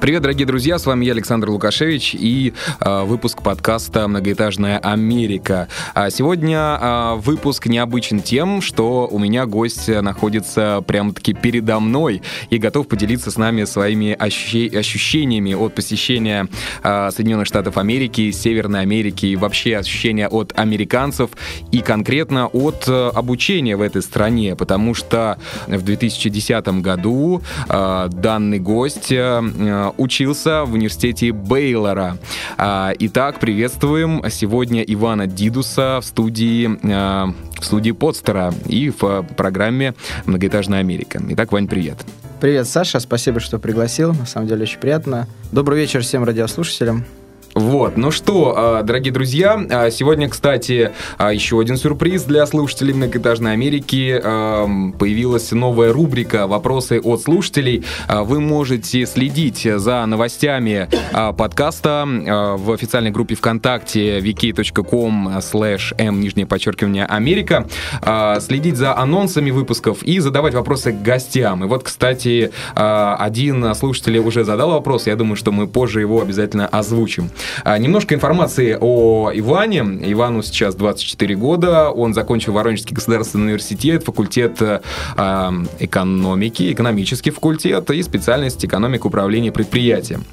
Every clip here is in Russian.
Привет, дорогие друзья, с вами я, Александр Лукашевич, и э, выпуск подкаста «Многоэтажная Америка». А сегодня э, выпуск необычен тем, что у меня гость находится прямо-таки передо мной и готов поделиться с нами своими ощущ... ощущениями от посещения э, Соединенных Штатов Америки, Северной Америки и вообще ощущения от американцев и конкретно от э, обучения в этой стране, потому что в 2010 году э, данный гость... Э, учился в университете Бейлора. А, итак, приветствуем сегодня Ивана Дидуса в студии а, в студии Подстера и в программе «Многоэтажная Америка». Итак, Вань, привет. Привет, Саша, спасибо, что пригласил. На самом деле очень приятно. Добрый вечер всем радиослушателям. Вот, ну что, а, дорогие друзья, а, сегодня, кстати, а, еще один сюрприз для слушателей Многоэтажной Америки. Появилась новая рубрика «Вопросы от слушателей». Вы можете следить за новостями подкаста в официальной группе ВКонтакте wiki.com slash m, нижнее подчеркивание, Америка, следить за анонсами выпусков и задавать вопросы гостям. И вот, кстати, один слушатель уже задал вопрос, я думаю, что мы позже его обязательно озвучим. А, немножко информации о Иване. Ивану сейчас 24 года. Он закончил Воронежский государственный университет, факультет э, экономики, экономический факультет и специальность экономика управления предприятием.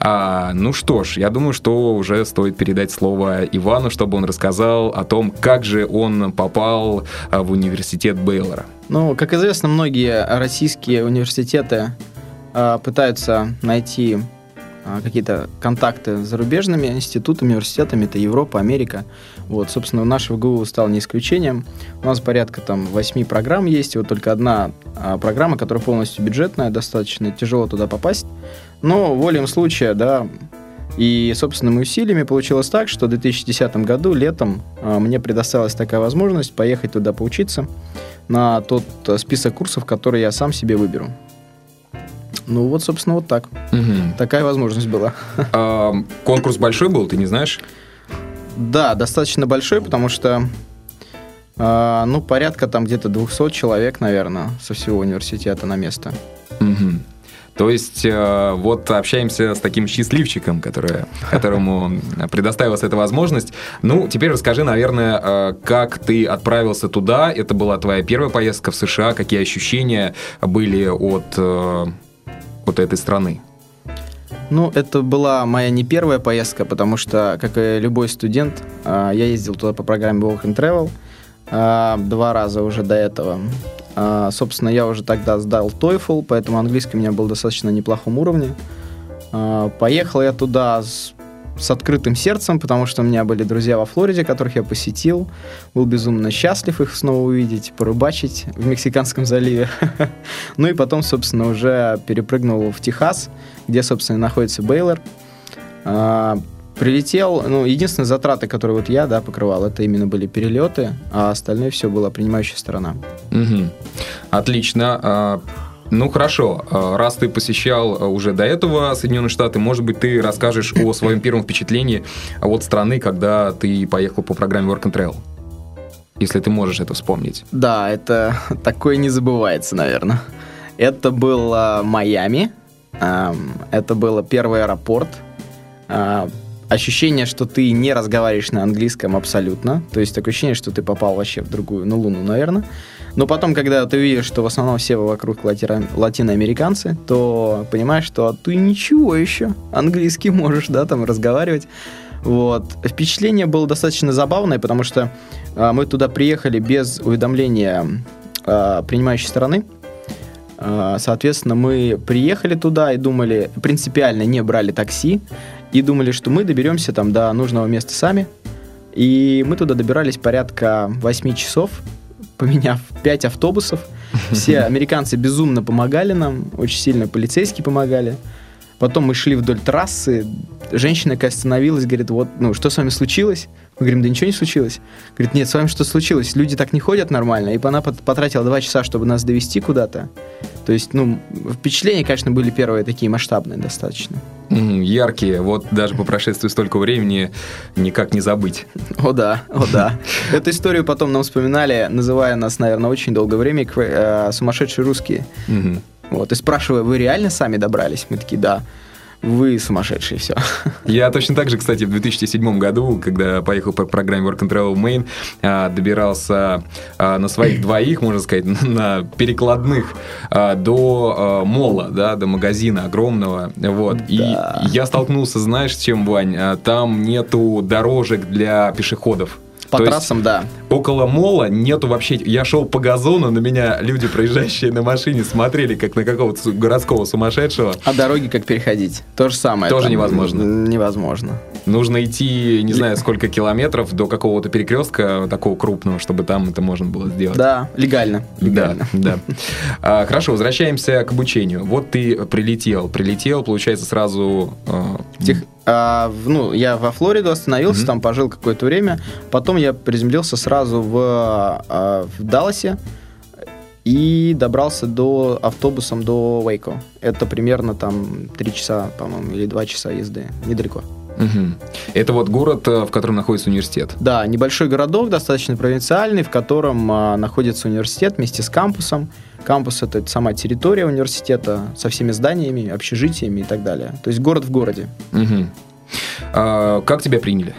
А, ну что ж, я думаю, что уже стоит передать слово Ивану, чтобы он рассказал о том, как же он попал а, в университет Бейлора. Ну, как известно, многие российские университеты а, пытаются найти а, какие-то контакты с зарубежными институтами, университетами, это Европа, Америка. Вот, собственно, наш ВГУ стал не исключением. У нас порядка там восьми программ есть, вот только одна а, программа, которая полностью бюджетная, достаточно тяжело туда попасть. Но волеем случая, да, и собственными усилиями получилось так, что в 2010 году летом а, мне предоставилась такая возможность поехать туда поучиться на тот список курсов, который я сам себе выберу. Ну вот, собственно, вот так. Угу. Такая возможность была. А, конкурс большой был, ты не знаешь? Да, достаточно большой, потому что а, ну, порядка там где-то 200 человек, наверное, со всего университета на место. Угу. То есть э, вот общаемся с таким счастливчиком, который, которому предоставилась эта возможность. Ну, теперь расскажи, наверное, э, как ты отправился туда. Это была твоя первая поездка в США. Какие ощущения были от э, вот этой страны? Ну, это была моя не первая поездка, потому что, как и любой студент, а, я ездил туда по программе Walk and Travel а, два раза уже до этого. А, собственно, я уже тогда сдал TOEFL, поэтому английский у меня был достаточно неплохом уровне. Поехал я туда с с открытым сердцем, потому что у меня были друзья во Флориде, которых я посетил. Был безумно счастлив их снова увидеть, порыбачить в Мексиканском заливе. ну и потом, собственно, уже перепрыгнул в Техас, где, собственно, находится Бейлор. А, прилетел, ну, единственные затраты, которые вот я, да, покрывал, это именно были перелеты, а остальное все была принимающая сторона. Угу. Отлично. А, ну хорошо, а, раз ты посещал а, уже до этого Соединенные Штаты, может быть, ты расскажешь о своем первом впечатлении от страны, когда ты поехал по программе Work and Travel? Если ты можешь это вспомнить. Да, это такое не забывается, наверное. Это был а, Майами, это был первый аэропорт. Ощущение, что ты не разговариваешь на английском абсолютно. То есть такое ощущение, что ты попал вообще в другую, на Луну, наверное. Но потом, когда ты видишь, что в основном все вокруг лати- латиноамериканцы, то понимаешь, что ты ничего еще, английский можешь, да, там разговаривать. Вот. Впечатление было достаточно забавное, потому что э, мы туда приехали без уведомления э, принимающей стороны. Э, соответственно, мы приехали туда и думали, принципиально не брали такси, и думали, что мы доберемся там до нужного места сами. И мы туда добирались порядка 8 часов поменяв 5 автобусов. Все американцы безумно помогали нам, очень сильно полицейские помогали. Потом мы шли вдоль трассы, женщина остановилась, говорит, вот, ну, что с вами случилось? Мы говорим, да ничего не случилось. Говорит, нет, с вами что случилось? Люди так не ходят нормально. И она потратила два часа, чтобы нас довести куда-то. То есть, ну, впечатления, конечно, были первые такие масштабные достаточно. Яркие. Вот даже по прошествии столько времени никак не забыть. О да, о да. Эту историю потом нам вспоминали, называя нас, наверное, очень долгое время э, сумасшедшие русские. Вот, и спрашивая, вы реально сами добрались? Мы такие, да. Вы сумасшедшие, все. Я точно так же, кстати, в 2007 году, когда поехал по программе Work and Travel Main, а, добирался а, на своих двоих, можно сказать, на перекладных а, до мола, да, до магазина огромного. Вот. Да. И я столкнулся, знаешь, с чем, Вань? Там нету дорожек для пешеходов. По То трассам, есть, да. Около мола нету вообще... Я шел по газону, на меня люди, проезжающие на машине, смотрели, как на какого-то городского сумасшедшего. А дороги как переходить? То же самое. Тоже невозможно. Невозможно. Нужно идти, не знаю, сколько километров до какого-то перекрестка такого крупного, чтобы там это можно было сделать. Да, легально. легально. Да, да. А, хорошо, возвращаемся к обучению. Вот ты прилетел. Прилетел, получается, сразу... А, Тех... А, ну, я во Флориду остановился, mm-hmm. там пожил какое-то время. Потом я приземлился сразу в, а, в Далласе и добрался до автобусом до Уэйко. Это примерно там 3 часа, по-моему, или 2 часа езды. Недалеко. Угу. Это вот город, э, в котором находится университет. Да, небольшой городок, достаточно провинциальный, в котором а, находится университет вместе с кампусом. Кампус это сама территория университета со всеми зданиями, общежитиями и так далее. То есть город в городе. Угу. А, как тебя приняли?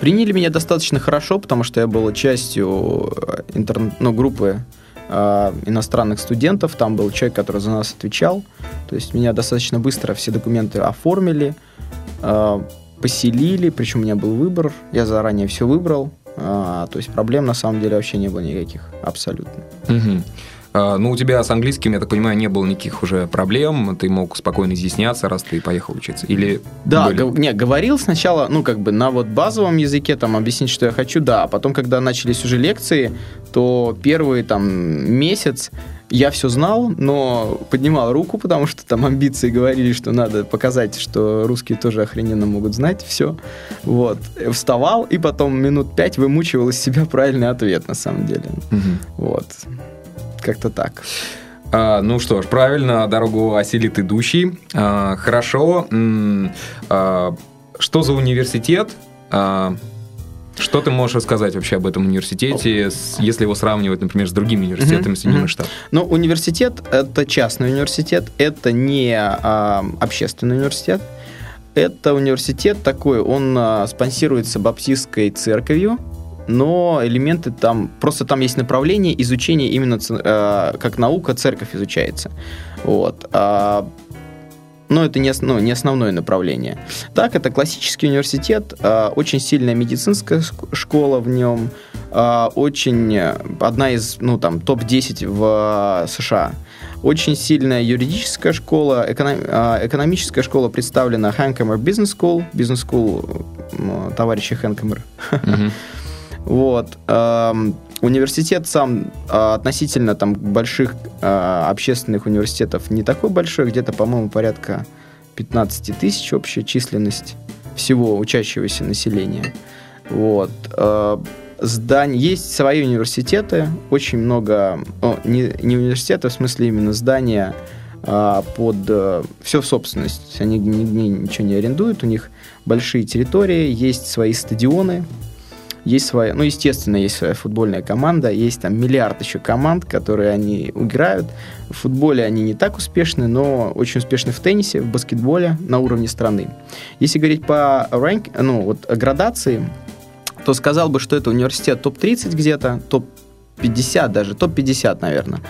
Приняли меня достаточно хорошо, потому что я был частью э, интер... ну, группы э, иностранных студентов. Там был человек, который за нас отвечал. То есть меня достаточно быстро все документы оформили, э, поселили, причем у меня был выбор. Я заранее все выбрал. Э, то есть проблем на самом деле вообще не было никаких, абсолютно. Угу. А, ну, у тебя с английским, я так понимаю, не было никаких уже проблем, ты мог спокойно изъясняться, раз ты поехал учиться, или... Да, были... не, говорил сначала, ну, как бы на вот базовом языке, там, объяснить, что я хочу, да, а потом, когда начались уже лекции, то первый, там, месяц я все знал, но поднимал руку, потому что там амбиции говорили, что надо показать, что русские тоже охрененно могут знать все. Вот. Вставал и потом минут пять вымучивал из себя правильный ответ, на самом деле. Угу. Вот. Как-то так. А, ну что ж, правильно, дорогу осилит идущий. А, хорошо. А, что за университет? А, что ты можешь рассказать вообще об этом университете, если его сравнивать, например, с другими университетами mm-hmm. Соединенных Штатов? Ну, университет – это частный университет, это не а, общественный университет. Это университет такой, он а, спонсируется баптистской церковью, но элементы там, просто там есть направление изучения именно э, как наука, церковь изучается. Вот. А, но это не, ну, не основное направление. Так, это классический университет, э, очень сильная медицинская школа в нем, э, очень одна из, ну, там, топ-10 в э, США. Очень сильная юридическая школа, эконом, э, экономическая школа представлена Hankomer Business School, Business School э, товарища Hankomer. Mm-hmm. Вот. Эм, университет сам э, относительно там больших э, общественных университетов не такой большой, где-то, по-моему, порядка 15 тысяч общая численность всего учащегося населения. Вот. Э, здание, есть свои университеты, очень много, о, не, не университеты, в смысле именно здания а, под э, все в собственность. Они нигде ничего не арендуют, у них большие территории, есть свои стадионы, есть своя, ну, естественно, есть своя футбольная команда, есть там миллиард еще команд, которые они играют. В футболе они не так успешны, но очень успешны в теннисе, в баскетболе на уровне страны. Если говорить по ранк, ну, вот градации, то сказал бы, что это университет топ-30 где-то, топ 50 даже, топ-50, наверное.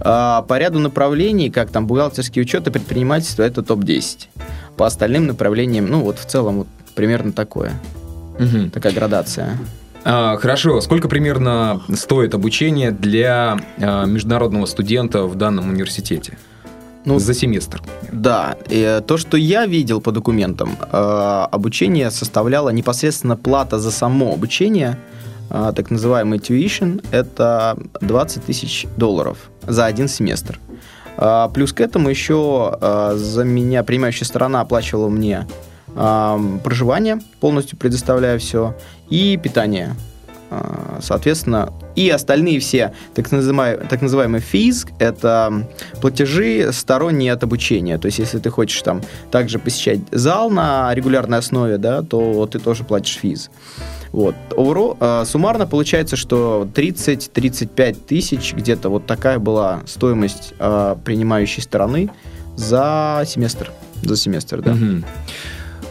А по ряду направлений, как там бухгалтерский учет и предпринимательство, это топ-10. По остальным направлениям, ну вот в целом вот примерно такое. Угу. Такая градация. А, хорошо. Сколько примерно стоит обучение для а, международного студента в данном университете? Ну, за семестр. Да, и то, что я видел по документам, э, обучение составляло непосредственно плата за само обучение, э, так называемый tuition, это 20 тысяч долларов за один семестр. Э, плюс к этому еще э, за меня принимающая сторона оплачивала мне проживание, полностью предоставляю все, и питание. А, соответственно, и остальные все так называемые, так называемые fees – это платежи сторонние от обучения. То есть, если ты хочешь там также посещать зал на регулярной основе, да, то ты тоже платишь fees. Вот. Overall, э, суммарно получается, что 30-35 тысяч, где-то вот такая была стоимость э, принимающей стороны за семестр. За семестр, да. Мгм.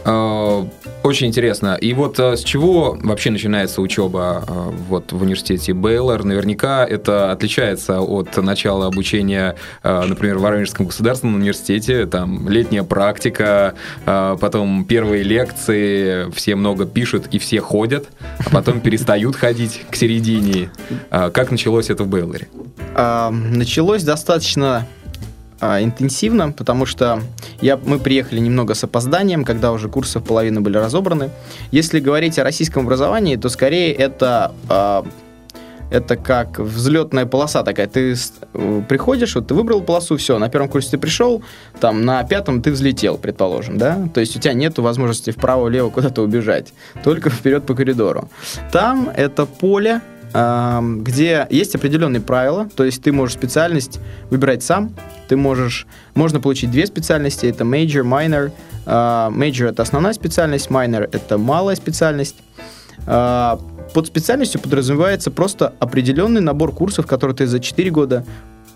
А, Очень интересно. И вот а, с чего вообще начинается учеба а, вот в университете Бейлор? Наверняка это отличается от начала обучения, например, в Воронежском государственном университете. Там летняя практика, потом первые лекции, все много пишут и все ходят, а потом перестают ходить к середине. Как началось это в Бейлоре? А, началось достаточно а, интенсивно, потому что я, мы приехали немного с опозданием, когда уже курсов половины были разобраны. Если говорить о российском образовании, то скорее это а, это как взлетная полоса такая. Ты э, приходишь, вот ты выбрал полосу, все, на первом курсе ты пришел, там на пятом ты взлетел, предположим, да? То есть у тебя нет возможности вправо-влево куда-то убежать, только вперед по коридору. Там это поле, ам, где есть определенные правила, то есть ты можешь специальность выбирать сам, ты можешь, можно получить две специальности, это major, minor. А, Major это основная специальность, minor это малая специальность. А, Под специальностью подразумевается просто определенный набор курсов, которые ты за 4 года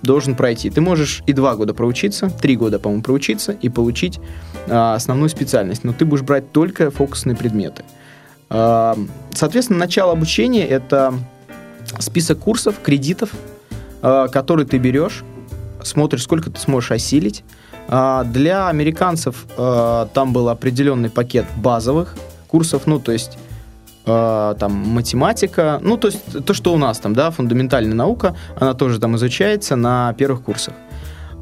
должен пройти. Ты можешь и 2 года проучиться, 3 года, по-моему, проучиться и получить а, основную специальность, но ты будешь брать только фокусные предметы. Соответственно, начало обучения это список курсов, кредитов, которые ты берешь, смотришь, сколько ты сможешь осилить. А, Для американцев а, там был определенный пакет базовых курсов, ну, то есть а, там математика, ну, то есть то, что у нас там, да, фундаментальная наука, она тоже там изучается на первых курсах.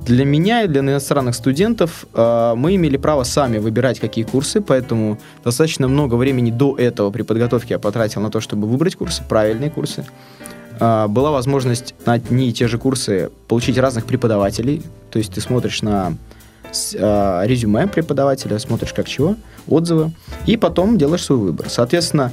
Для меня и для иностранных студентов э, мы имели право сами выбирать, какие курсы, поэтому достаточно много времени до этого при подготовке я потратил на то, чтобы выбрать курсы, правильные курсы. Э, была возможность на одни и те же курсы получить разных преподавателей, то есть ты смотришь на э, резюме преподавателя, смотришь как чего, отзывы, и потом делаешь свой выбор. Соответственно,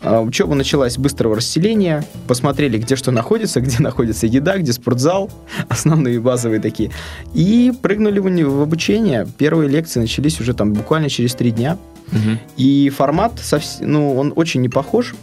а, Учеба началась с быстрого расселения. Посмотрели, где что находится, где находится еда, где спортзал, основные базовые такие. И прыгнули в, обучение. Первые лекции начались уже там буквально через три дня. И формат, ну, он очень не похож,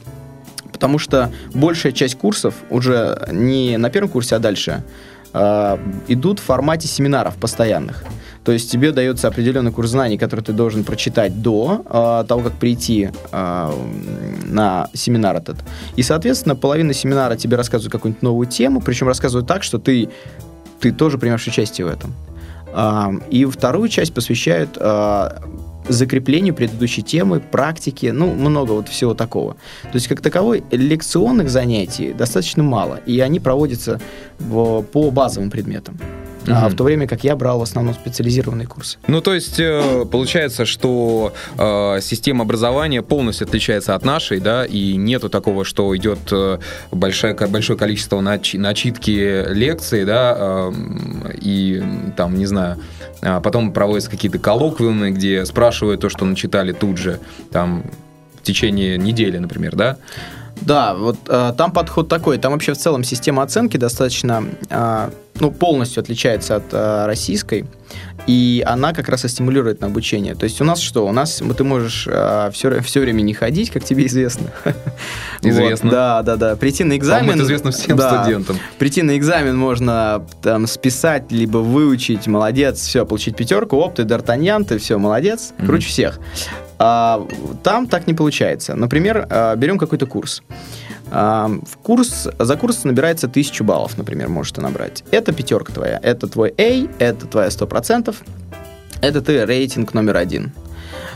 потому что большая часть курсов уже не на первом курсе, а дальше а, идут в формате семинаров постоянных. То есть тебе дается определенный курс знаний, который ты должен прочитать до а, того, как прийти м, на семинар этот. И, соответственно, половина семинара тебе рассказывают какую-нибудь новую тему, причем рассказывают так, что ты, ты тоже принимаешь участие в этом. А, И вторую часть посвящают а, закреплению предыдущей темы, практики, ну, много вот всего такого. То есть, как таковой, лекционных занятий достаточно мало, и они проводятся в- по базовым предметам. А Мгм. в то время как я брал в основном специализированные курсы. Ну, то есть, э, получается, что э, система образования полностью отличается от нашей, да, и нету такого, что идет э, большое, большое количество начи- начитки лекций, да, эм, и там, не знаю, а потом проводятся какие-то коллоквиумы, где спрашивают то, что начитали тут же, там, в течение недели, например, да? Да, вот э, там подход такой. Там вообще в целом система оценки достаточно, э, ну, полностью отличается от э, российской. И она как раз и стимулирует на обучение. То есть у нас что? У нас ты можешь все, все время не ходить, как тебе известно. Известно. Вот, да, да, да. Прийти на экзамен. По-моему, это известно всем да. студентам. Прийти на экзамен можно там списать, либо выучить, молодец, все, получить пятерку, оп, ты Д'Артаньян, ты все, молодец, круче всех. А, там так не получается. Например, а, берем какой-то курс. А, в курс, за курс набирается тысячу баллов, например, можешь набрать. Это пятерка твоя, это твой A, это твоя 100%, это ты рейтинг номер один.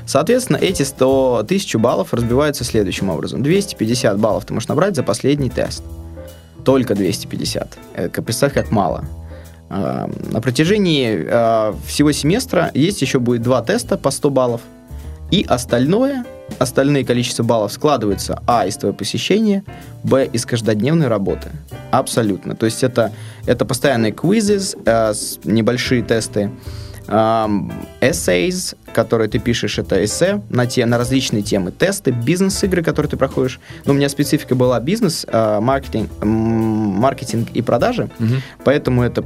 Соответственно, эти 100 тысяч баллов разбиваются следующим образом. 250 баллов ты можешь набрать за последний тест. Только 250. Э, Представь, как мало. На протяжении а, всего семестра есть еще будет два теста по 100 баллов. И остальное, остальные количество баллов складывается А из твоего посещения, Б из каждодневной работы. Абсолютно. То есть это, это постоянные квизы, небольшие тесты, Essays, которые ты пишешь, это эссе на, те, на различные темы. Тесты, бизнес-игры, которые ты проходишь. Ну, у меня специфика была бизнес, а, маркетинг, м, маркетинг и продажи, Мгм. поэтому это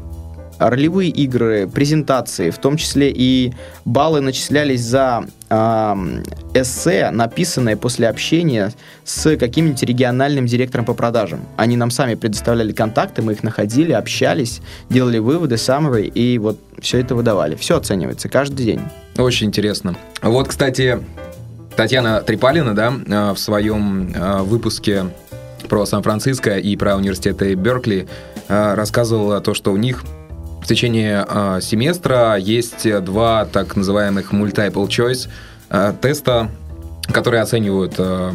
ролевые игры, презентации, в том числе и баллы начислялись за эссе, написанное после общения с каким-нибудь региональным директором по продажам. Они нам сами предоставляли контакты, мы их находили, общались, делали выводы, summary, и вот все это выдавали. Все оценивается каждый день. Очень интересно. Вот, кстати, Татьяна Трипалина, да, э, в своем э, выпуске про Сан-Франциско и про университеты Беркли э, рассказывала то, что у них в течение э, семестра есть два так называемых multiple choice э, теста, которые оценивают э,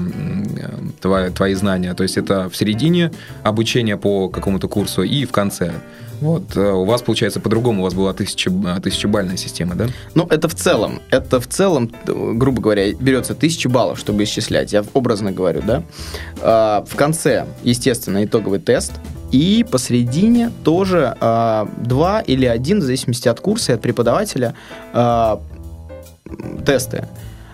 твои, твои знания. То есть это в середине обучения по какому-то курсу и в конце. Вот э, у вас получается по-другому, у вас была тысяча, э, тысячебальная система, да? Ну, это в целом. Это в целом, грубо говоря, берется тысяча баллов, чтобы исчислять. Я образно говорю, да. А, в конце, естественно, итоговый тест. И посередине тоже а, два или один, в зависимости от курса и от преподавателя, а, тесты.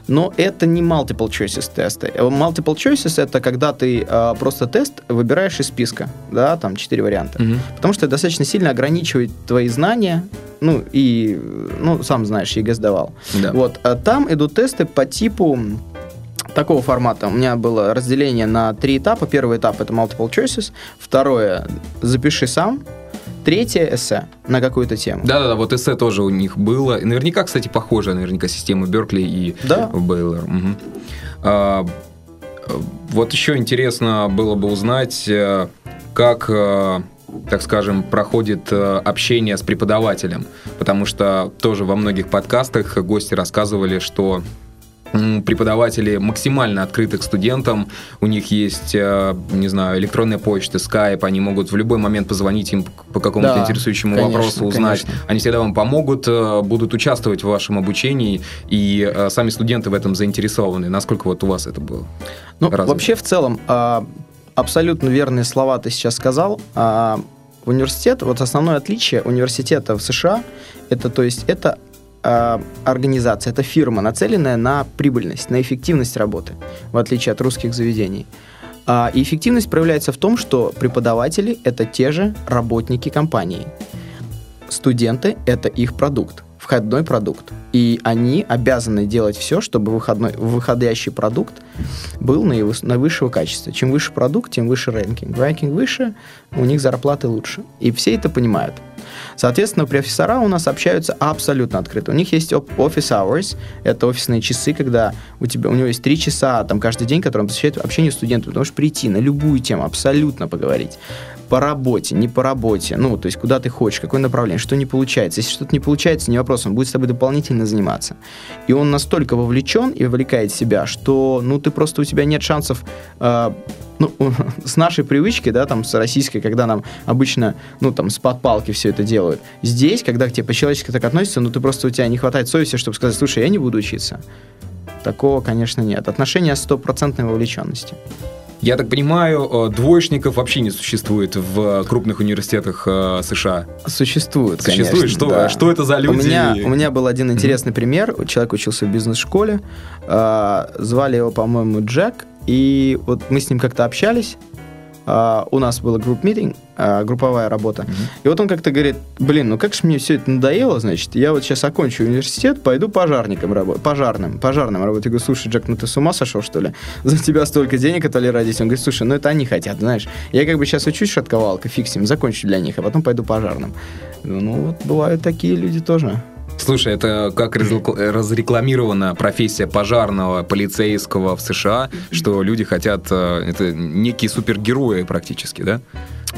Но это не multiple choices тесты. Э, Multiple choices это когда ты а, просто тест выбираешь из списка, да, там четыре варианта. Потому что это достаточно сильно ограничивает твои знания. Ну, и, ну, сам знаешь, ЕГЭ сдавал. Да. Вот, а там идут тесты по типу такого формата. У меня было разделение на три этапа. Первый этап это multiple choices. Второе запиши сам. Третье эссе на какую-то тему. Да-да-да, вот эссе тоже у них было. Наверняка, кстати, похожая наверняка система Беркли и Да. Бейлор. Мгм. А, вот еще интересно было бы узнать, э, как, э, так скажем, проходит э, общение с преподавателем. Потому что тоже во многих подкастах гости рассказывали, что преподаватели максимально открыты к студентам, у них есть, э, не знаю, электронная почта, скайп, они могут в любой момент позвонить им по какому-то Да, интересующему конечно, вопросу, узнать. конечно. Они всегда вам помогут, э, будут участвовать в вашем обучении, и э, сами студенты в этом заинтересованы. Насколько вот у вас это было? Ну, развито? вообще в целом, а, абсолютно верные слова ты сейчас сказал. А, университет, вот основное отличие университета в США, это то есть это а, организация, это фирма, нацеленная на прибыльность, на эффективность работы, в отличие от русских заведений. А, и эффективность проявляется в том, что преподаватели это те же работники компании. Студенты это их продукт, входной продукт. И они обязаны делать все, чтобы выходной, выходящий продукт был наивыс- наивысшего качества. Чем выше продукт, тем выше рэнкинг. Рэнкинг выше, у них зарплаты лучше. И все это понимают. Соответственно, профессора у нас общаются абсолютно открыто. У них есть office hours, это офисные часы, когда у тебя у него есть три часа там каждый день, который он посвящает общению с студентами. Ты можешь прийти на любую тему, абсолютно поговорить. По работе, не по работе, ну, то есть куда ты хочешь, какое направление, что не получается. Если что-то не получается, не вопрос, он будет с тобой дополнительно заниматься. И он настолько вовлечен и вовлекает себя, что, ну, ты просто, у тебя нет шансов э, ну, с нашей привычки, да, там, с российской, когда нам обычно, ну, там, с подпалки все это делают. Здесь, когда к тебе по-человечески так относятся, ну, ты просто, у тебя не хватает совести, чтобы сказать, слушай, я не буду учиться. Такого, конечно, нет. Отношения стопроцентной вовлеченности. Я так понимаю, э, двоечников вообще не существует в крупных университетах э, США. Существует, Существует? конечно, Что, да. что это за люди? У меня, у меня был один интересный пример. Человек учился в бизнес-школе. а, звали его, по-моему, Джек. И вот мы с ним как-то общались. А, у нас был групп митинг, групповая работа. И вот он как-то говорит, блин, ну как же мне все это надоело, значит, я вот сейчас окончу университет, пойду пожарником работать, пожарным, пожарным работать. Я говорю, слушай, Джек, ну ты с ума сошел, что ли? За тебя столько денег отдали родить. Он говорит, слушай, ну это они хотят, знаешь. Я как бы сейчас учусь шатковалка, ним, закончу для них, а потом пойду пожарным. Ну вот бывают такие люди тоже. Слушай, это как разрекл- разрекламирована профессия пожарного, полицейского в США, что люди хотят... э, Это некие супергерои практически, да?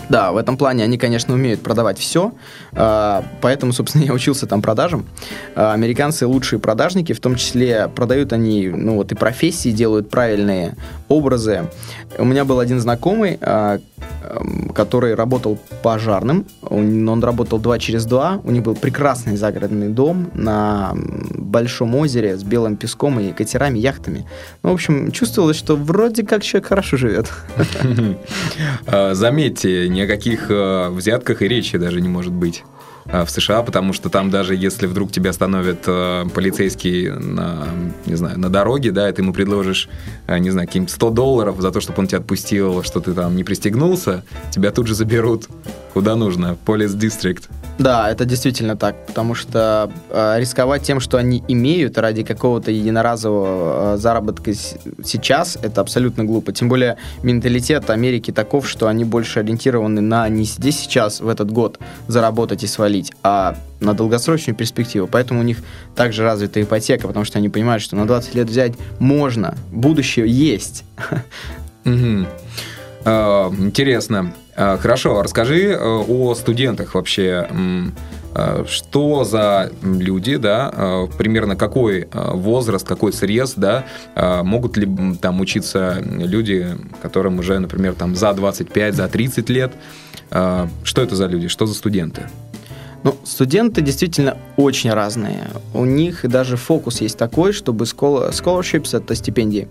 Да, в этом плане они, конечно, умеют продавать все, а, поэтому, собственно, я учился там продажам. А, Американцы лучшие продажники, в том числе продают они, ну вот и профессии делают правильные образы. У меня был один знакомый, а, который работал пожарным, он он работал два через два, у них был прекрасный загородный дом на большом озере с белым песком и катерами, яхтами. Ну, в общем, чувствовалось, что вроде как человек хорошо живет. Э, Заметьте, ни о каких э, взятках и речи даже не может быть. Э, в США, потому что там даже если вдруг тебя остановят э, полицейский на, не знаю, на дороге, да, и ты ему предложишь, э, не знаю, каким 100 долларов за то, чтобы он тебя отпустил, что ты там не пристегнулся, тебя тут же заберут куда нужно, Police District. Да, это действительно так, потому что э, рисковать тем, что они имеют ради какого-то единоразового э, заработка сейчас, это абсолютно глупо. Тем более менталитет Америки таков, что они больше ориентированы на не здесь сейчас, в этот год, заработать и свалить, а на долгосрочную перспективу. Поэтому у них также развита ипотека, потому что они понимают, что на 20 лет взять можно, будущее есть. Интересно. А, хорошо, расскажи э, о студентах вообще. Э, что за люди, да, э, примерно какой возраст, какой срез, да, могут ли там учиться люди, которым уже, например, там за 25, за 30 лет? Что это за люди, что за студенты? Ну, студенты действительно очень разные. У них даже фокус есть такой, чтобы scholarships, это стипендии,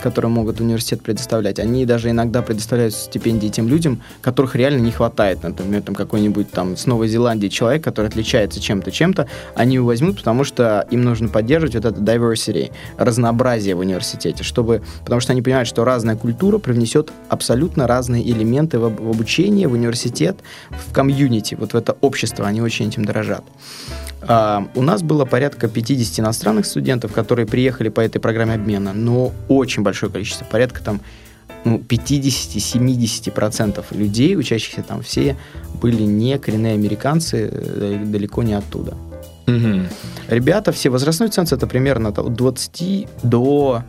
которые могут университет предоставлять, они даже иногда предоставляют стипендии тем людям, которых реально не хватает. Например, там какой-нибудь там с Новой Зеландии человек, который отличается чем-то, чем-то, они его возьмут, потому что им нужно поддерживать вот это diversity, разнообразие в университете, чтобы, потому что они понимают, что разная культура привнесет абсолютно разные элементы в, в обучение, в университет, в комьюнити, вот в это общество. Они очень очень этим дорожат. А, у нас было порядка 50 иностранных студентов, которые приехали по этой программе обмена, но очень большое количество, порядка там ну, 50-70% людей, учащихся там, все были не коренные американцы, э, далеко не оттуда. Угу. Ребята, все возрастной ценз это примерно от 20 до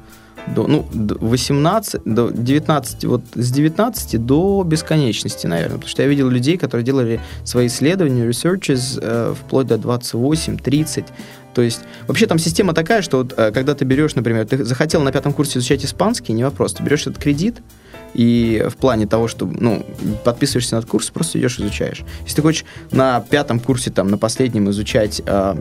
до, ну, 18, до 19, вот с 19 до бесконечности, наверное. Потому что я видел людей, которые делали свои исследования, researches, э, вплоть до 28, 30. То есть, вообще там система такая, что вот, э, когда ты берешь, например, ты захотел на пятом курсе изучать испанский, не вопрос, ты берешь этот кредит, и в плане того, что, ну, подписываешься на этот курс, просто идешь изучаешь. Если ты хочешь на пятом курсе, там, на последнем изучать э,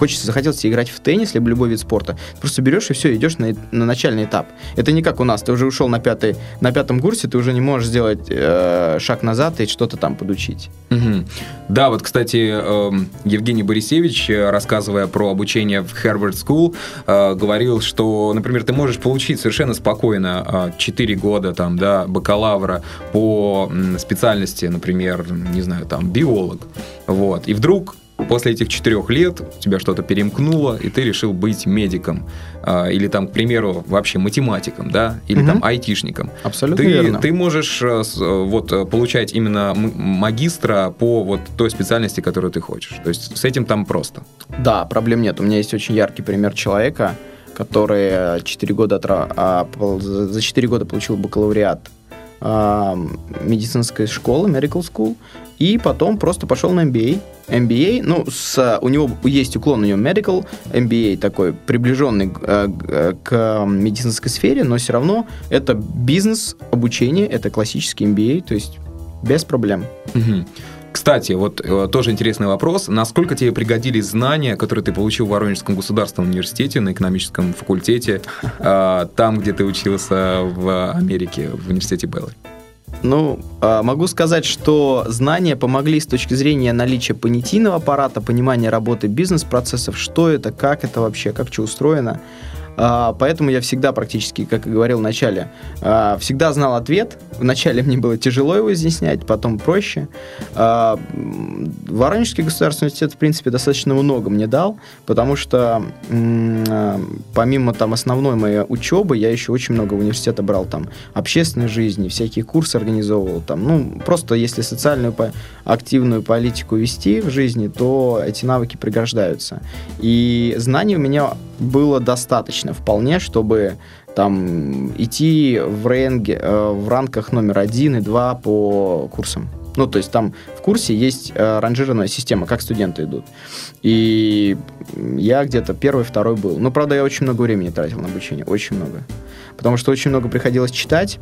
хочется, захотелось играть в теннис, либо любой вид спорта, просто берешь и все, идешь на, на начальный этап. Это не как у нас, ты уже ушел на, пятый, на пятом курсе, ты уже не можешь сделать э, шаг назад и что-то там подучить. Угу. Да, вот, кстати, э, Евгений Борисевич, э, рассказывая про обучение в Harvard School, э, говорил, что, например, ты можешь получить совершенно спокойно э, 4 года там, да, бакалавра по специальности, например, не знаю, там, биолог, вот, и вдруг после этих четырех лет тебя что-то перемкнуло, и ты решил быть медиком. А, или там, к примеру, вообще математиком, да, или угу. там айтишником. Абсолютно ты, верно. Ты можешь э, э, вот э, получать именно магистра по вот той специальности, которую ты хочешь. То есть с этим там просто. Да, проблем нет. У меня есть очень яркий пример человека, который 4 года отра... А, за 4 года получил бакалавриат медицинской школы, medical school, и потом просто пошел на MBA. MBA, ну, с, у него есть уклон, у него medical, MBA такой приближенный э, к медицинской сфере, но все равно это бизнес, обучение, это классический MBA, то есть без проблем. Угу. Кстати, вот э, тоже интересный вопрос. Насколько тебе пригодились знания, которые ты получил в Воронежском государственном университете на экономическом факультете, э, там, где ты учился в Америке, в университете Беллы? Ну, а, могу сказать, что знания помогли с точки зрения наличия понятийного аппарата, понимания работы бизнес-процессов, что это, как это вообще, как что устроено. А, поэтому я всегда практически, как и говорил в начале, а, всегда знал ответ. Вначале мне было тяжело его изъяснять, потом проще. А, Воронежский государственный университет, в принципе, достаточно много мне дал, потому что помимо там основной моей учебы, я еще очень много университета брал там общественной жизни, всякие курсы организовывал там. Ну, просто если социальную активную политику вести в жизни, то эти навыки пригождаются. И знаний у меня было достаточно вполне, чтобы там идти в, рэнге, э, в ранках номер один и два по курсам. Ну, то есть там в курсе есть э, ранжированная система, как студенты идут. И я где-то первый, второй был. Но, правда, я очень много времени тратил на обучение, очень много. Потому что очень много приходилось читать,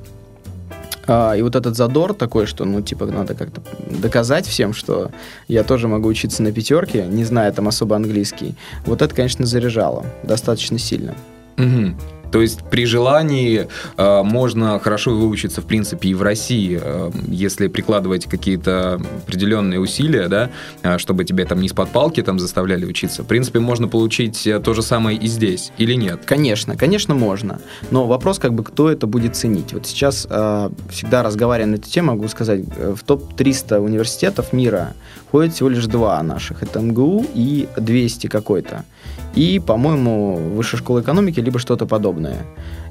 а, и вот этот задор такой, что, ну, типа, надо как-то доказать всем, что я тоже могу учиться на пятерке, не зная там особо английский. Вот это, конечно, заряжало достаточно сильно. Угу. То есть при желании э, можно хорошо выучиться, в принципе, и в России, э, если прикладывать какие-то определенные усилия, да, э, чтобы тебя там не из-под палки там заставляли учиться. В принципе, можно получить э, то же самое и здесь, или нет? Конечно, конечно, можно. Но вопрос, как бы, кто это будет ценить. Вот сейчас, э, всегда разговаривая на эту тему, могу сказать, э, в топ-300 университетов мира входит всего лишь два наших. Это МГУ и 200 какой-то. И, по-моему, Высшая школа экономики, либо что-то подобное.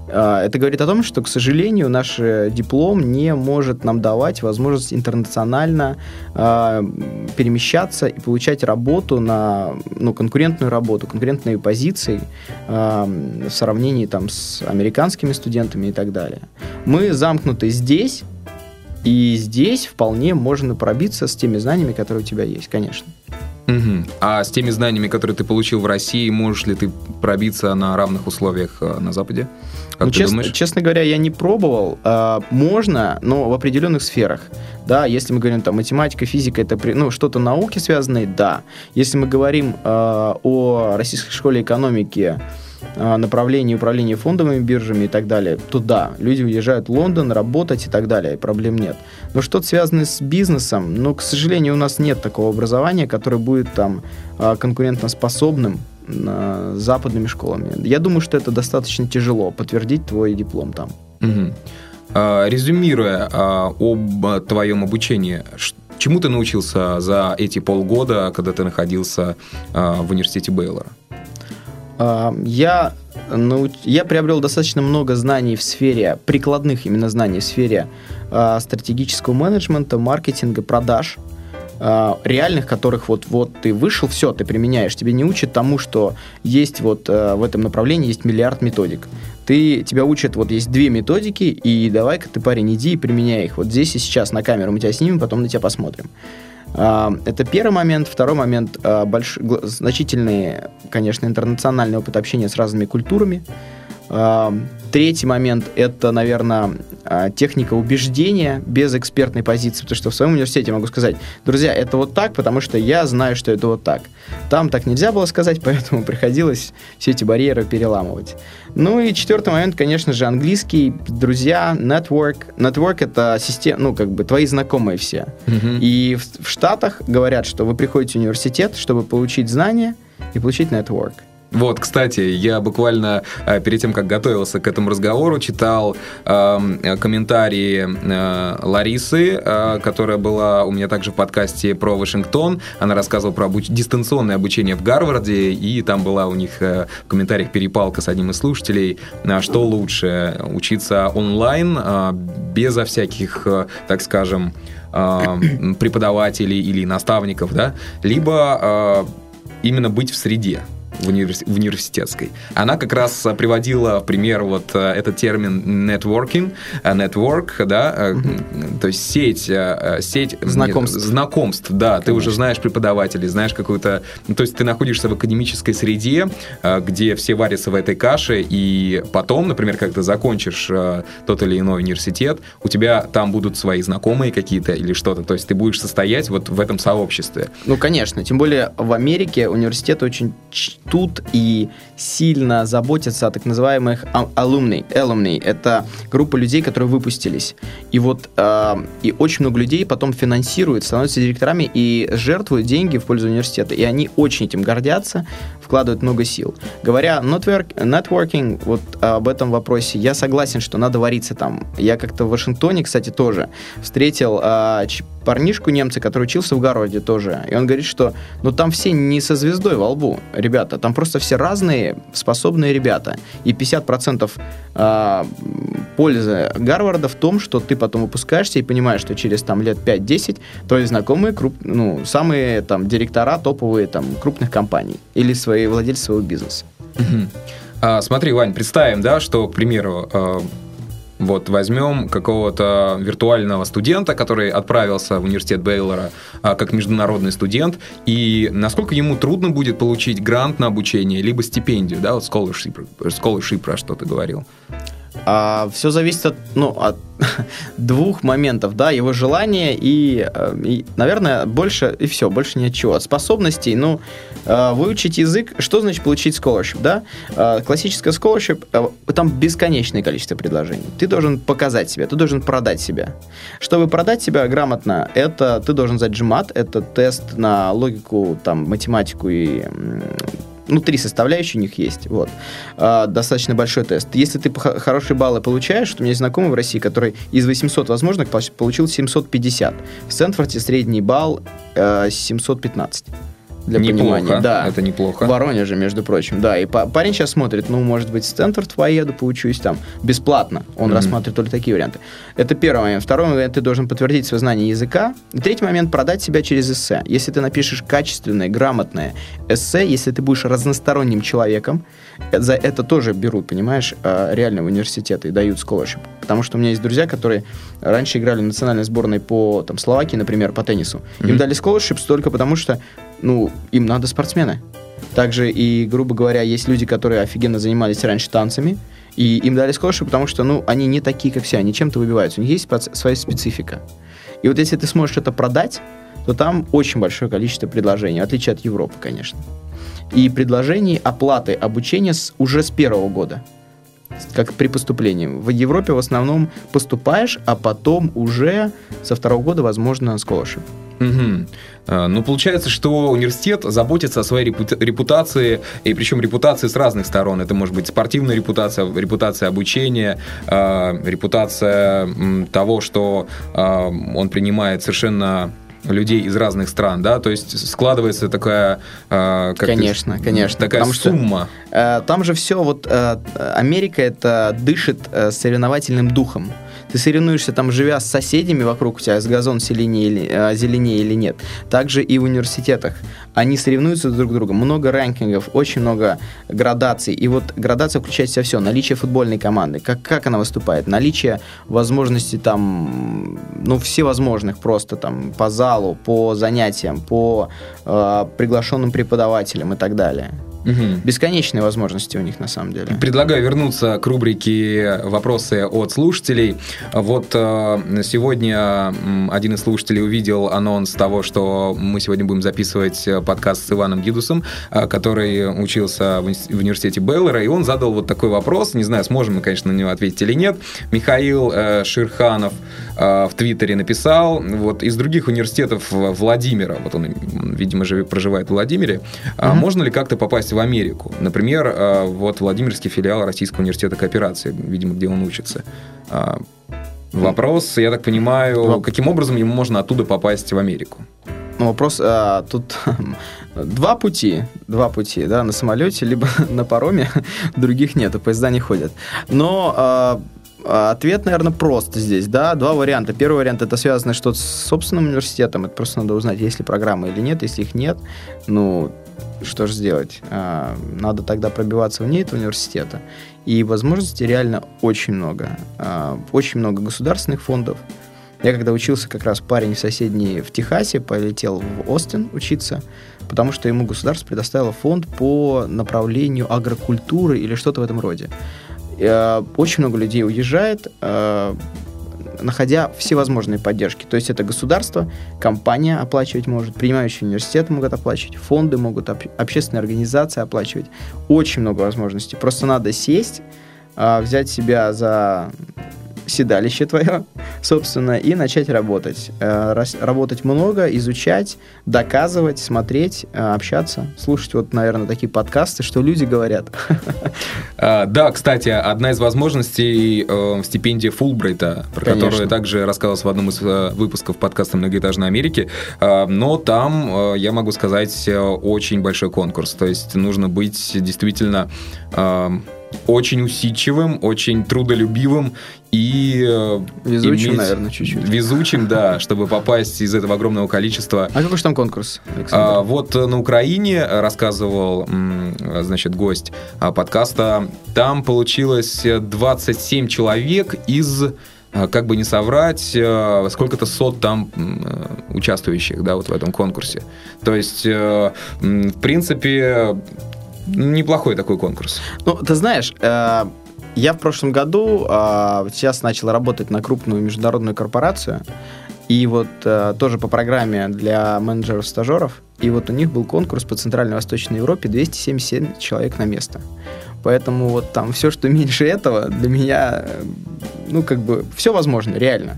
А, это говорит о том, что, к сожалению, наш э, диплом не может нам давать возможность интернационально э, перемещаться и получать работу на ну, конкурентную работу, конкурентные позиции э, в сравнении там, с американскими студентами и так далее. Мы замкнуты здесь, и здесь вполне можно пробиться с теми знаниями, которые у тебя есть, конечно. Угу. А с теми знаниями, которые ты получил в России, можешь ли ты пробиться на равных условиях э, на Западе? Как ну, честно, честно говоря, я не пробовал. А, можно, но в определенных сферах. Да, если мы говорим там математика, физика, это ну, что-то науки связанное, да. Если мы говорим а, о российской школе экономики, а, направлении управления фондовыми биржами и так далее, то да, люди уезжают в Лондон работать и так далее, проблем нет. Но что-то связанное с бизнесом, ну, к сожалению, у нас нет такого образования, которое будет там а, конкурентоспособным западными школами. Я думаю, что это достаточно тяжело подтвердить твой диплом там. Угу. А, резюмируя а, об твоем обучении, чему ты научился за эти полгода, когда ты находился а, в университете Бейлора? Я, науч... я приобрел достаточно много знаний в сфере, прикладных именно знаний в сфере э, стратегического менеджмента, маркетинга, продаж, э, реальных, которых вот, вот ты вышел, все, ты применяешь. Тебе не учат тому, что есть вот э, в этом направлении есть миллиард методик. Ты, тебя учат, вот есть две методики, и давай-ка ты, парень, иди и применяй их. Вот здесь и сейчас на камеру мы тебя снимем, потом на тебя посмотрим. Это первый момент. Второй момент а, больш... значительный, конечно, интернациональный опыт общения с разными культурами. А, третий момент – это, наверное, техника убеждения без экспертной позиции, потому что в своем университете могу сказать, друзья, это вот так, потому что я знаю, что это вот так. Там так нельзя было сказать, поэтому приходилось все эти барьеры переламывать. Ну и четвертый момент, конечно же, английский, друзья, network. Network это система, ну как бы твои знакомые все. Mm-hmm. И в, в Штатах говорят, что вы приходите в университет, чтобы получить знания и получить network. Вот, кстати, я буквально э, перед тем, как готовился к этому разговору, читал э, комментарии э, Ларисы, э, которая была у меня также в подкасте про Вашингтон. Она рассказывала про обуч... дистанционное обучение в Гарварде, и там была у них э, в комментариях перепалка с одним из слушателей, э, что лучше, учиться онлайн, э, безо всяких, э, так скажем, э, преподавателей или наставников, да, либо э, именно быть в среде в, универс... в университетской. Она как раз приводила в пример вот э, этот термин networking, э, network, да, mm-hmm. то есть сеть, сеть знакомств, знакомств да, Конечно. ты уже знаешь преподавателей, знаешь какую-то, ну, то есть ты находишься в академической среде, где все варятся в этой каше, и потом, например, когда ты закончишь тот или иной университет, у тебя там будут свои знакомые какие-то или что-то, то есть ты будешь состоять вот в этом сообществе. Ну, конечно, тем более в Америке университеты очень тут и сильно заботятся о так называемых alumni. alumni. Это группа людей, которые выпустились. И вот э, и очень много людей потом финансируют, становятся директорами и жертвуют деньги в пользу университета. И они очень этим гордятся, вкладывают много сил. Говоря network, networking, вот об этом вопросе, я согласен, что надо вариться там. Я как-то в Вашингтоне, кстати, тоже встретил э, парнишку немца, который учился в Гарварде тоже. И он говорит, что ну там все не со звездой во лбу, ребята. Там просто все разные, способные ребята. И 50% э, пользы Гарварда в том, что ты потом выпускаешься и понимаешь, что через там лет 5-10 твои знакомые, круп, ну, самые там директора топовые там крупных компаний или свои владельцы своего бизнеса. А, смотри, Вань, представим, да, что, к примеру, э, вот возьмем какого-то виртуального студента, который отправился в университет Бейлора а, как международный студент, и насколько ему трудно будет получить грант на обучение, либо стипендию, да, вот scholarship, scholarship про что ты говорил? А, все зависит от, ну, от двух моментов, да, его желания и, э, и, наверное, больше, и все, больше ни от чего. От способностей, ну, э, выучить язык, что значит получить scholarship, да? Э, классическая scholarship, там бесконечное количество предложений. Ты должен показать себя, ты должен продать себя. Чтобы продать себя грамотно, это ты должен сдать GMAT, это тест на логику, там, математику и ну, три составляющие у них есть, вот. А, достаточно большой тест. Если ты хорошие баллы получаешь, у меня есть знакомый в России, который из 800 возможных получил 750. В Стэнфорде средний балл э, 715 для неплохо, понимания. Да. Это неплохо. В Воронеже, между прочим, да. И парень сейчас смотрит, ну, может быть, Стэнфорд поеду, поучусь там бесплатно. Он mm-hmm. рассматривает только такие варианты. Это первый момент. Второй момент, ты должен подтвердить свое знание языка. И третий момент, продать себя через эссе. Если ты напишешь качественное, грамотное эссе, если ты будешь разносторонним человеком, за это тоже берут, понимаешь, а, реально в университеты и дают scholarship. Потому что у меня есть друзья, которые раньше играли в национальной сборной по там, Словакии, например, по теннису. Им mm-hmm. дали scholarship только потому, что ну, им надо спортсмены. Также и, грубо говоря, есть люди, которые офигенно занимались раньше танцами, и им дали скоши, потому что, ну, они не такие, как все, они чем-то выбиваются, у них есть своя специфика. И вот если ты сможешь это продать, то там очень большое количество предложений, в отличие от Европы, конечно. И предложений оплаты обучения с, уже с первого года, как при поступлении. В Европе в основном поступаешь, а потом уже со второго года, возможно, scholarship. Угу. Ну, получается, что университет заботится о своей репутации, и причем репутации с разных сторон. Это может быть спортивная репутация, репутация обучения, а, репутация того, что а, он принимает совершенно людей из разных стран, да, то есть складывается такая, э, как конечно, ты, конечно, такая Потому сумма. Что, э, там же все вот э, Америка это дышит э, соревновательным духом. Ты соревнуешься там, живя с соседями вокруг тебя, с газон зеленее или, э, зеленее или нет. Также и в университетах. Они соревнуются друг с другом. Много рэнкингов, очень много градаций. И вот градация включает в себя все. Наличие футбольной команды. Как, как она выступает? Наличие возможностей там, ну, всевозможных просто там по залу, по занятиям, по э, приглашенным преподавателям и так далее. Угу. Бесконечные возможности у них на самом деле. Предлагаю вернуться к рубрике «Вопросы от слушателей». Вот э, сегодня один из слушателей увидел анонс того, что мы сегодня будем записывать э, подкаст с Иваном Гидусом, э, который учился в университете Беллера, и он задал вот такой вопрос, не знаю, сможем мы, конечно, на него ответить или нет. Михаил Ширханов в Твиттере написал, вот из других университетов Владимира, вот он, видимо, проживает в Владимире, угу. можно ли как-то попасть в в Америку. Например, э, вот Владимирский филиал Российского университета кооперации, видимо, где он учится. А, вопрос, я так понимаю, каким образом ему можно оттуда попасть в Америку? Ну, вопрос, а, тут два пути, два пути, да, на самолете, либо на пароме, других нет, поезда не ходят. Но а, Ответ, наверное, прост здесь, да, два варианта. Первый вариант это связано что-то с собственным университетом, это просто надо узнать, есть ли программы или нет. Если их нет, ну, что же сделать? А, надо тогда пробиваться вне этого университета. И возможностей реально очень много. А, очень много государственных фондов. Я когда учился, как раз парень в соседней в Техасе полетел в Остин учиться, потому что ему государство предоставило фонд по направлению агрокультуры или что-то в этом роде. А, очень много людей уезжает, находя всевозможные поддержки. То есть это государство, компания оплачивать может, принимающие университеты могут оплачивать, фонды могут, общественные организации оплачивать. Очень много возможностей. Просто надо сесть, а, взять себя за седалище твое, собственно, и начать работать. Э, работать много, изучать, доказывать, смотреть, э, общаться, слушать вот, наверное, такие подкасты, что люди говорят. А, да, кстати, одна из возможностей э, стипендия Фулбрайта, про Конечно. которую я также рассказывал в одном из выпусков подкаста «Многоэтажной Америки», но там, я могу сказать, очень большой конкурс. То есть нужно быть действительно очень усидчивым, очень трудолюбивым и... Э, везучим, иметь... наверное, чуть-чуть. Везучим, да, чтобы попасть из этого огромного количества. А какой же там конкурс, А, вот э, на Украине рассказывал, значит, гость подкаста, там получилось 27 человек из как бы не соврать, э, сколько-то сот там участвующих, да, вот в этом конкурсе. То есть, в принципе, неплохой такой конкурс. Ну, ты знаешь, Я в прошлом году а, сейчас начал работать на крупную международную корпорацию. И вот а, тоже по программе для менеджеров-стажеров. И вот у них был конкурс по Центральной Восточной Европе 277 человек на место. Поэтому вот там все, что меньше этого, для меня, э, ну, как бы, все возможно, реально.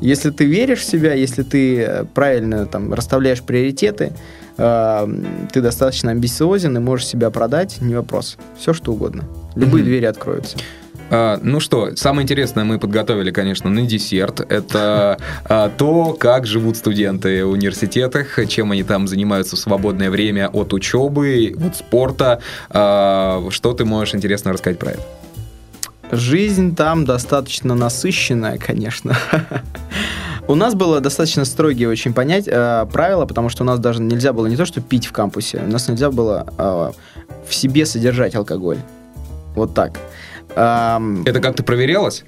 Если ты веришь в себя, если ты э, правильно там расставляешь приоритеты, э, ты достаточно амбициозен и можешь себя продать, не вопрос. Все, что угодно. Любые двери откроются. А, ну что, самое интересное мы подготовили, конечно, на десерт. Это а, то, как живут студенты в университетах, чем они там занимаются в свободное время от учебы, от спорта. А, что ты можешь интересно рассказать про это? Жизнь там достаточно насыщенная, конечно. У нас было достаточно строгие очень понять э, правила, потому что у нас даже нельзя было не то, что пить в кампусе, у нас нельзя было э, в себе содержать алкоголь. Вот так. Ам, Это как-то проверялось?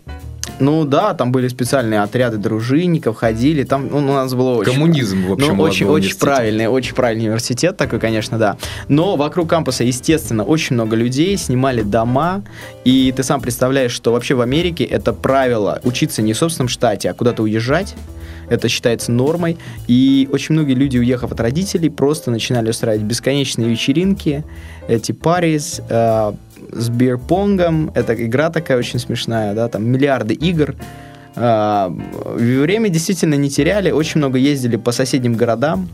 Ну да, там были специальные отряды дружинников, ходили, там ну, у нас было очень... Коммунизм, в общем, ну, очень, очень правильный, очень правильный университет такой, конечно, да. Но вокруг кампуса, естественно, очень много людей, снимали дома, и ты сам представляешь, что вообще в Америке это правило учиться не в собственном штате, а куда-то уезжать. Это считается нормой. И очень многие люди, уехав от родителей, просто начинали устраивать бесконечные вечеринки, эти парис э, с бирпонгом. Это игра такая очень смешная, да, там миллиарды игр. А, время действительно не теряли, очень много ездили по соседним городам,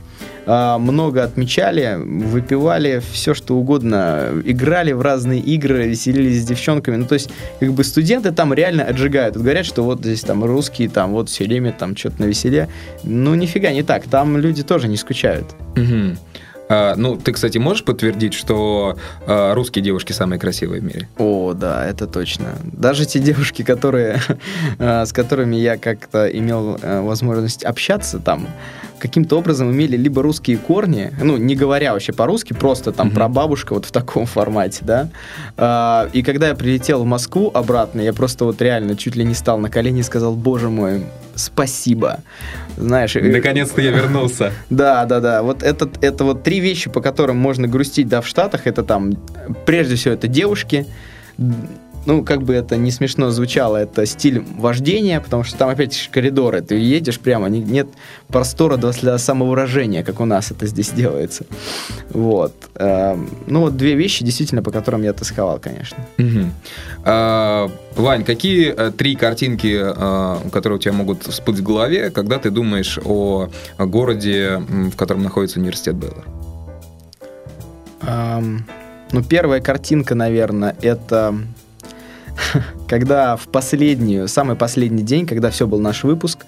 а, много отмечали, выпивали все, что угодно, играли в разные игры, веселились с девчонками. Ну, то есть, как бы студенты там реально отжигают. Вот говорят, что вот здесь там русские, там вот все время там что-то на веселе. Ну, нифига не так. Там люди тоже не скучают. Мгм. А, ну, ты, кстати, можешь подтвердить, что а, русские девушки самые красивые в мире? О, да, это точно. Даже те девушки, которые, э, с которыми я как-то имел э, возможность общаться там, каким-то образом имели либо русские корни, ну, не говоря вообще по-русски, просто там Мгм. прабабушка вот в таком формате, да. А, И когда я прилетел в Москву обратно, я просто вот реально чуть ли не стал на колени и сказал, боже мой, спасибо. Знаешь, и- Наконец-то я вернулся. да, да, да. Вот это, это вот три вещи, по которым можно грустить, да, в Штатах. Это там, прежде всего, это девушки. Ну, как бы это не смешно звучало, это стиль вождения, потому что там опять же коридоры. Ты едешь прямо, не- нет простора для- самовыражения, как у нас это здесь делается. Вот. Эм, Ну, вот две вещи, действительно, по которым я тосковал, конечно. Мгм. А, Вань, какие э, три картинки, э, которые у тебя могут всплыть в голове, когда ты думаешь о, городе, в котором находится университет Бейлор? Ам, ну, первая картинка, наверное, это когда в последнюю, самый последний день, когда все был наш выпуск,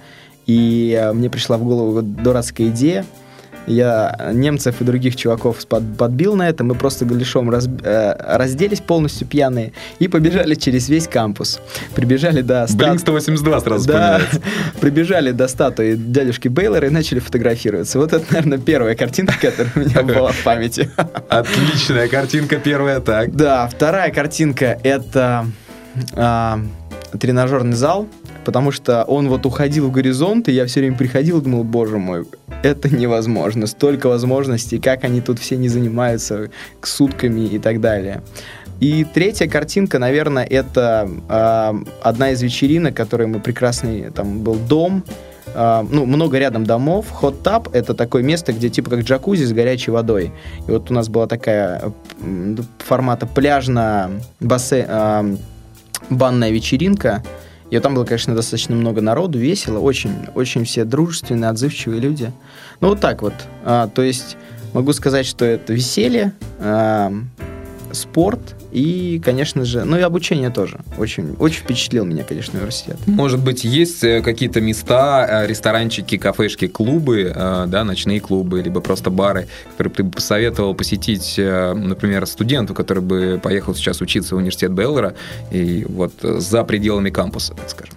и э, мне пришла в голову дурацкая идея, я немцев и других чуваков под- подбил на это, мы просто голышом раз- э, разделись полностью пьяные и побежали через весь кампус. Прибежали до ста- Блин, 182 сразу да, прибежали до статуи дядюшки Бейлора и начали фотографироваться. Вот это, наверное, первая картинка, которая у меня была в памяти. Отличная картинка первая, так. Да, вторая картинка это а, тренажерный зал, потому что он вот уходил в горизонт, и я все время приходил и думал, боже мой, это невозможно, столько возможностей, как они тут все не занимаются сутками и так далее. И третья картинка, наверное, это а, одна из вечеринок, которой мы прекрасный, там был дом, а, ну, много рядом домов. Hot Tub — это такое место, где типа как джакузи с горячей водой. И вот у нас была такая формата пляжно бассейн, а, банная вечеринка. И там было, конечно, достаточно много народу, весело, очень, очень все дружественные, отзывчивые люди. Ну, вот так вот. А, то есть могу сказать, что это веселье, а, спорт и, конечно же, ну и обучение тоже. Очень, очень впечатлил меня, конечно, университет. Может быть, есть э, какие-то места, э, ресторанчики, кафешки, клубы, э, да, ночные клубы, либо просто бары, которые ты бы посоветовал посетить, например, студенту, который бы поехал сейчас учиться в университет Беллера, и вот за пределами кампуса, так скажем.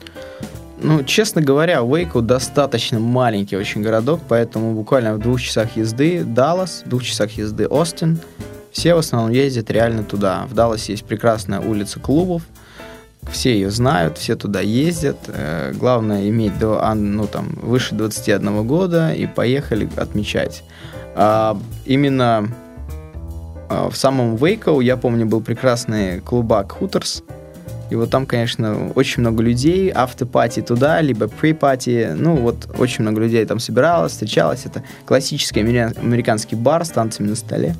Ну, честно говоря, Уэйку достаточно маленький очень городок, поэтому буквально в двух часах езды Даллас, в двух часах езды Остин. Все в основном ездят реально туда. В Далласе есть прекрасная улица клубов, все ее знают, все туда ездят. Э, главное иметь до, а, ну, там, выше 21 года и поехали отмечать. А, именно а, в самом Вейкоу, я помню, был прекрасный клубак Хуторс, И вот там, конечно, очень много людей, автопати туда, либо pre-пати. Ну, вот очень много людей там собиралось, встречалось. Это классический американский бар с танцами на столе.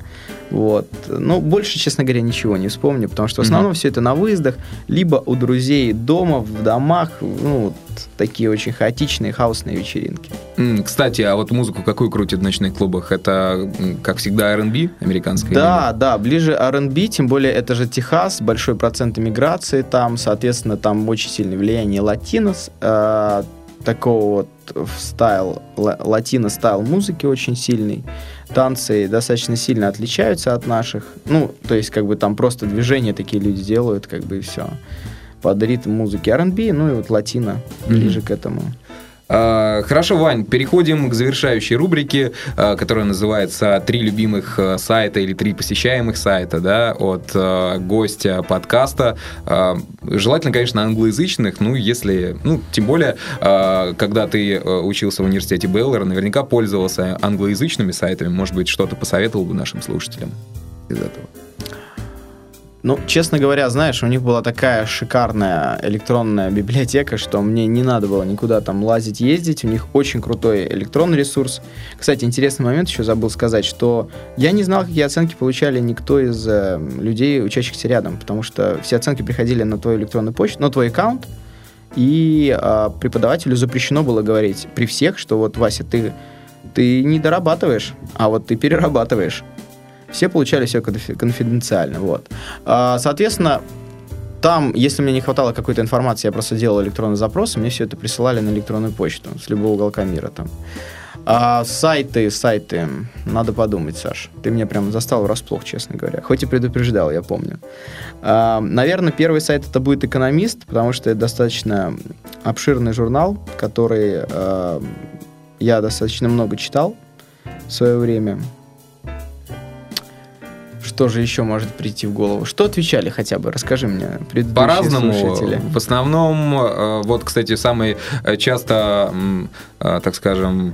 Вот. Ну, больше, честно говоря, ничего не вспомню, потому что в основном mm-hmm. все это на выездах, либо у друзей дома, в домах, ну, такие очень хаотичные хаосные вечеринки. Кстати, а вот музыку какую крутят в ночных клубах? Это, как всегда, R&B американская? Да, или? да, ближе R&B, тем более это же Техас, большой процент иммиграции там, соответственно, там очень сильное влияние латинос, э, такого вот стайл, латино-стайл музыки очень сильный. Танцы достаточно сильно отличаются от наших. Ну, то есть, как бы там просто движения такие люди делают, как бы и все. Под ритм музыки R&B, ну и вот ближе mm-hmm. к этому. А, хорошо, Вань, переходим к завершающей рубрике, а, которая называется «Три любимых а, сайта» или «Три посещаемых сайта» да, от гостя подкаста. Желательно, конечно, англоязычных, ну, если, ну, тем более, когда ты учился в университете Беллера, наверняка пользовался англоязычными сайтами, может быть, что-то посоветовал бы нашим слушателям из этого. Ну, честно говоря, знаешь, у них была такая шикарная электронная библиотека, что мне не надо было никуда там лазить, ездить. У них очень крутой электронный ресурс. Кстати, интересный момент еще забыл сказать, что я не знал, какие оценки получали никто из э, людей, учащихся рядом, потому что все оценки приходили на твою электронную почту, на твой аккаунт, и э, преподавателю запрещено было говорить при всех, что вот, Вася, ты, ты не дорабатываешь, а вот ты перерабатываешь все получали все конфиденциально. Вот. А, соответственно, там, если мне не хватало какой-то информации, я просто делал электронный запрос, и мне все это присылали на электронную почту с любого уголка мира там. А сайты, сайты, надо подумать, Саш. Ты меня прям застал врасплох, честно говоря. Хоть и предупреждал, я помню. А, наверное, первый сайт это будет «Экономист», потому что это достаточно обширный журнал, который а, я достаточно много читал в свое время. Что же еще может прийти в голову? Что отвечали хотя бы? Расскажи мне, предыдущие По-разному. Слушатели. В основном, э, вот, кстати, самый э, часто, э, так скажем,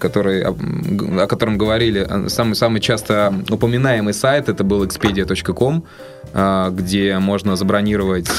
который, о котором говорили, самый-самый часто упоминаемый сайт, это был expedia.com, где можно забронировать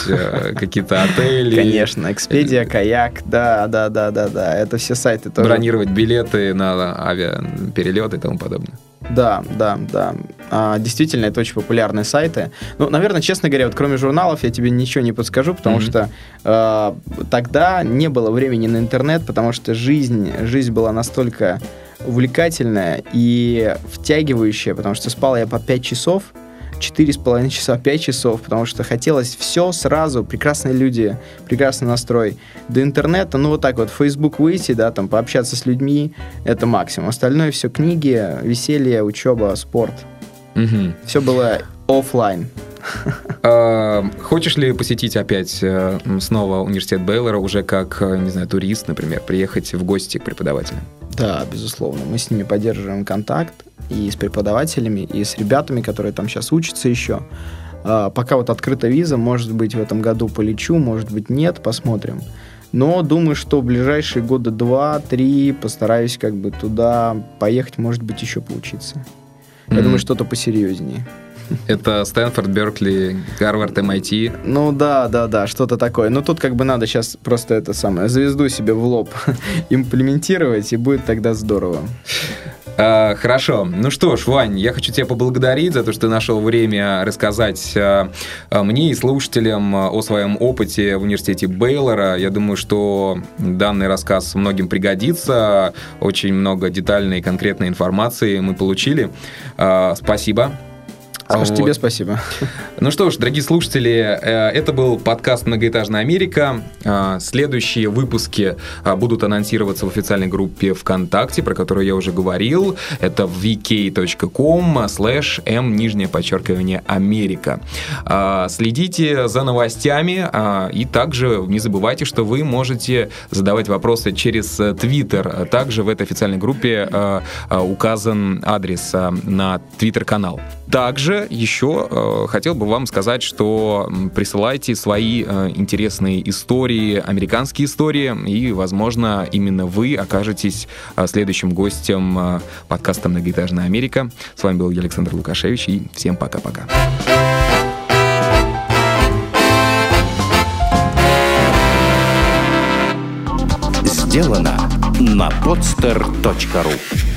какие-то отели. Конечно, Expedia, Каяк, да, да, да, да, да, это все сайты тоже. Бронировать билеты на авиаперелеты и тому подобное. Да, да, да. А, действительно, это очень популярные сайты. Ну, наверное, честно говоря, вот кроме журналов я тебе ничего не подскажу, потому mm-hmm. что э, тогда не было времени на интернет, потому что жизнь, жизнь была настолько увлекательная и втягивающая, потому что спал я по 5 часов, четыре с половиной часа, пять часов, потому что хотелось все сразу, прекрасные люди, прекрасный настрой. До интернета, ну вот так вот, Facebook выйти, да, там пообщаться с людьми, это максимум. Остальное все книги, веселье, учеба, спорт. Угу. Все было офлайн. А, хочешь ли посетить опять э, снова университет Бейлора уже как, э, не знаю, турист, например, приехать в гости к преподавателям? Да, безусловно. Мы с ними поддерживаем контакт и с преподавателями, и с ребятами, которые там сейчас учатся еще. А, пока вот открыта виза, может быть, в этом году полечу, может быть, нет, посмотрим. Но думаю, что в ближайшие года два-три постараюсь как бы туда поехать, может быть, еще поучиться. Я mm-hmm. думаю, что-то посерьезнее. Это Стэнфорд, Беркли, Гарвард, MIT. Ну да, да, да, что-то такое. Но тут как бы надо сейчас просто это самое, звезду себе в лоб имплементировать, и будет тогда здорово. А, хорошо. Ну что ж, Вань, я хочу тебя поблагодарить за то, что ты нашел время рассказать а, а, мне и слушателям о своем опыте в университете Бейлора. Я думаю, что данный рассказ многим пригодится. Очень много детальной и конкретной информации мы получили. Спасибо. Саш, вот. тебе спасибо. Ну что ж, дорогие слушатели, э, это был подкаст «Многоэтажная Америка». Э, следующие выпуски э, будут анонсироваться в официальной группе ВКонтакте, про которую я уже говорил. Это vk.com slash m, нижнее подчеркивание, Америка. Следите за новостями и также не забывайте, что вы можете задавать вопросы через Твиттер. Также в этой официальной группе указан адрес на Твиттер-канал. Также еще э, хотел бы вам сказать, что присылайте свои э, интересные истории, американские истории, и, возможно, именно вы окажетесь э, следующим гостем э, подкаста «Многоэтажная Америка». С вами был я, Александр Лукашевич, и всем пока-пока. Сделано на podster.ru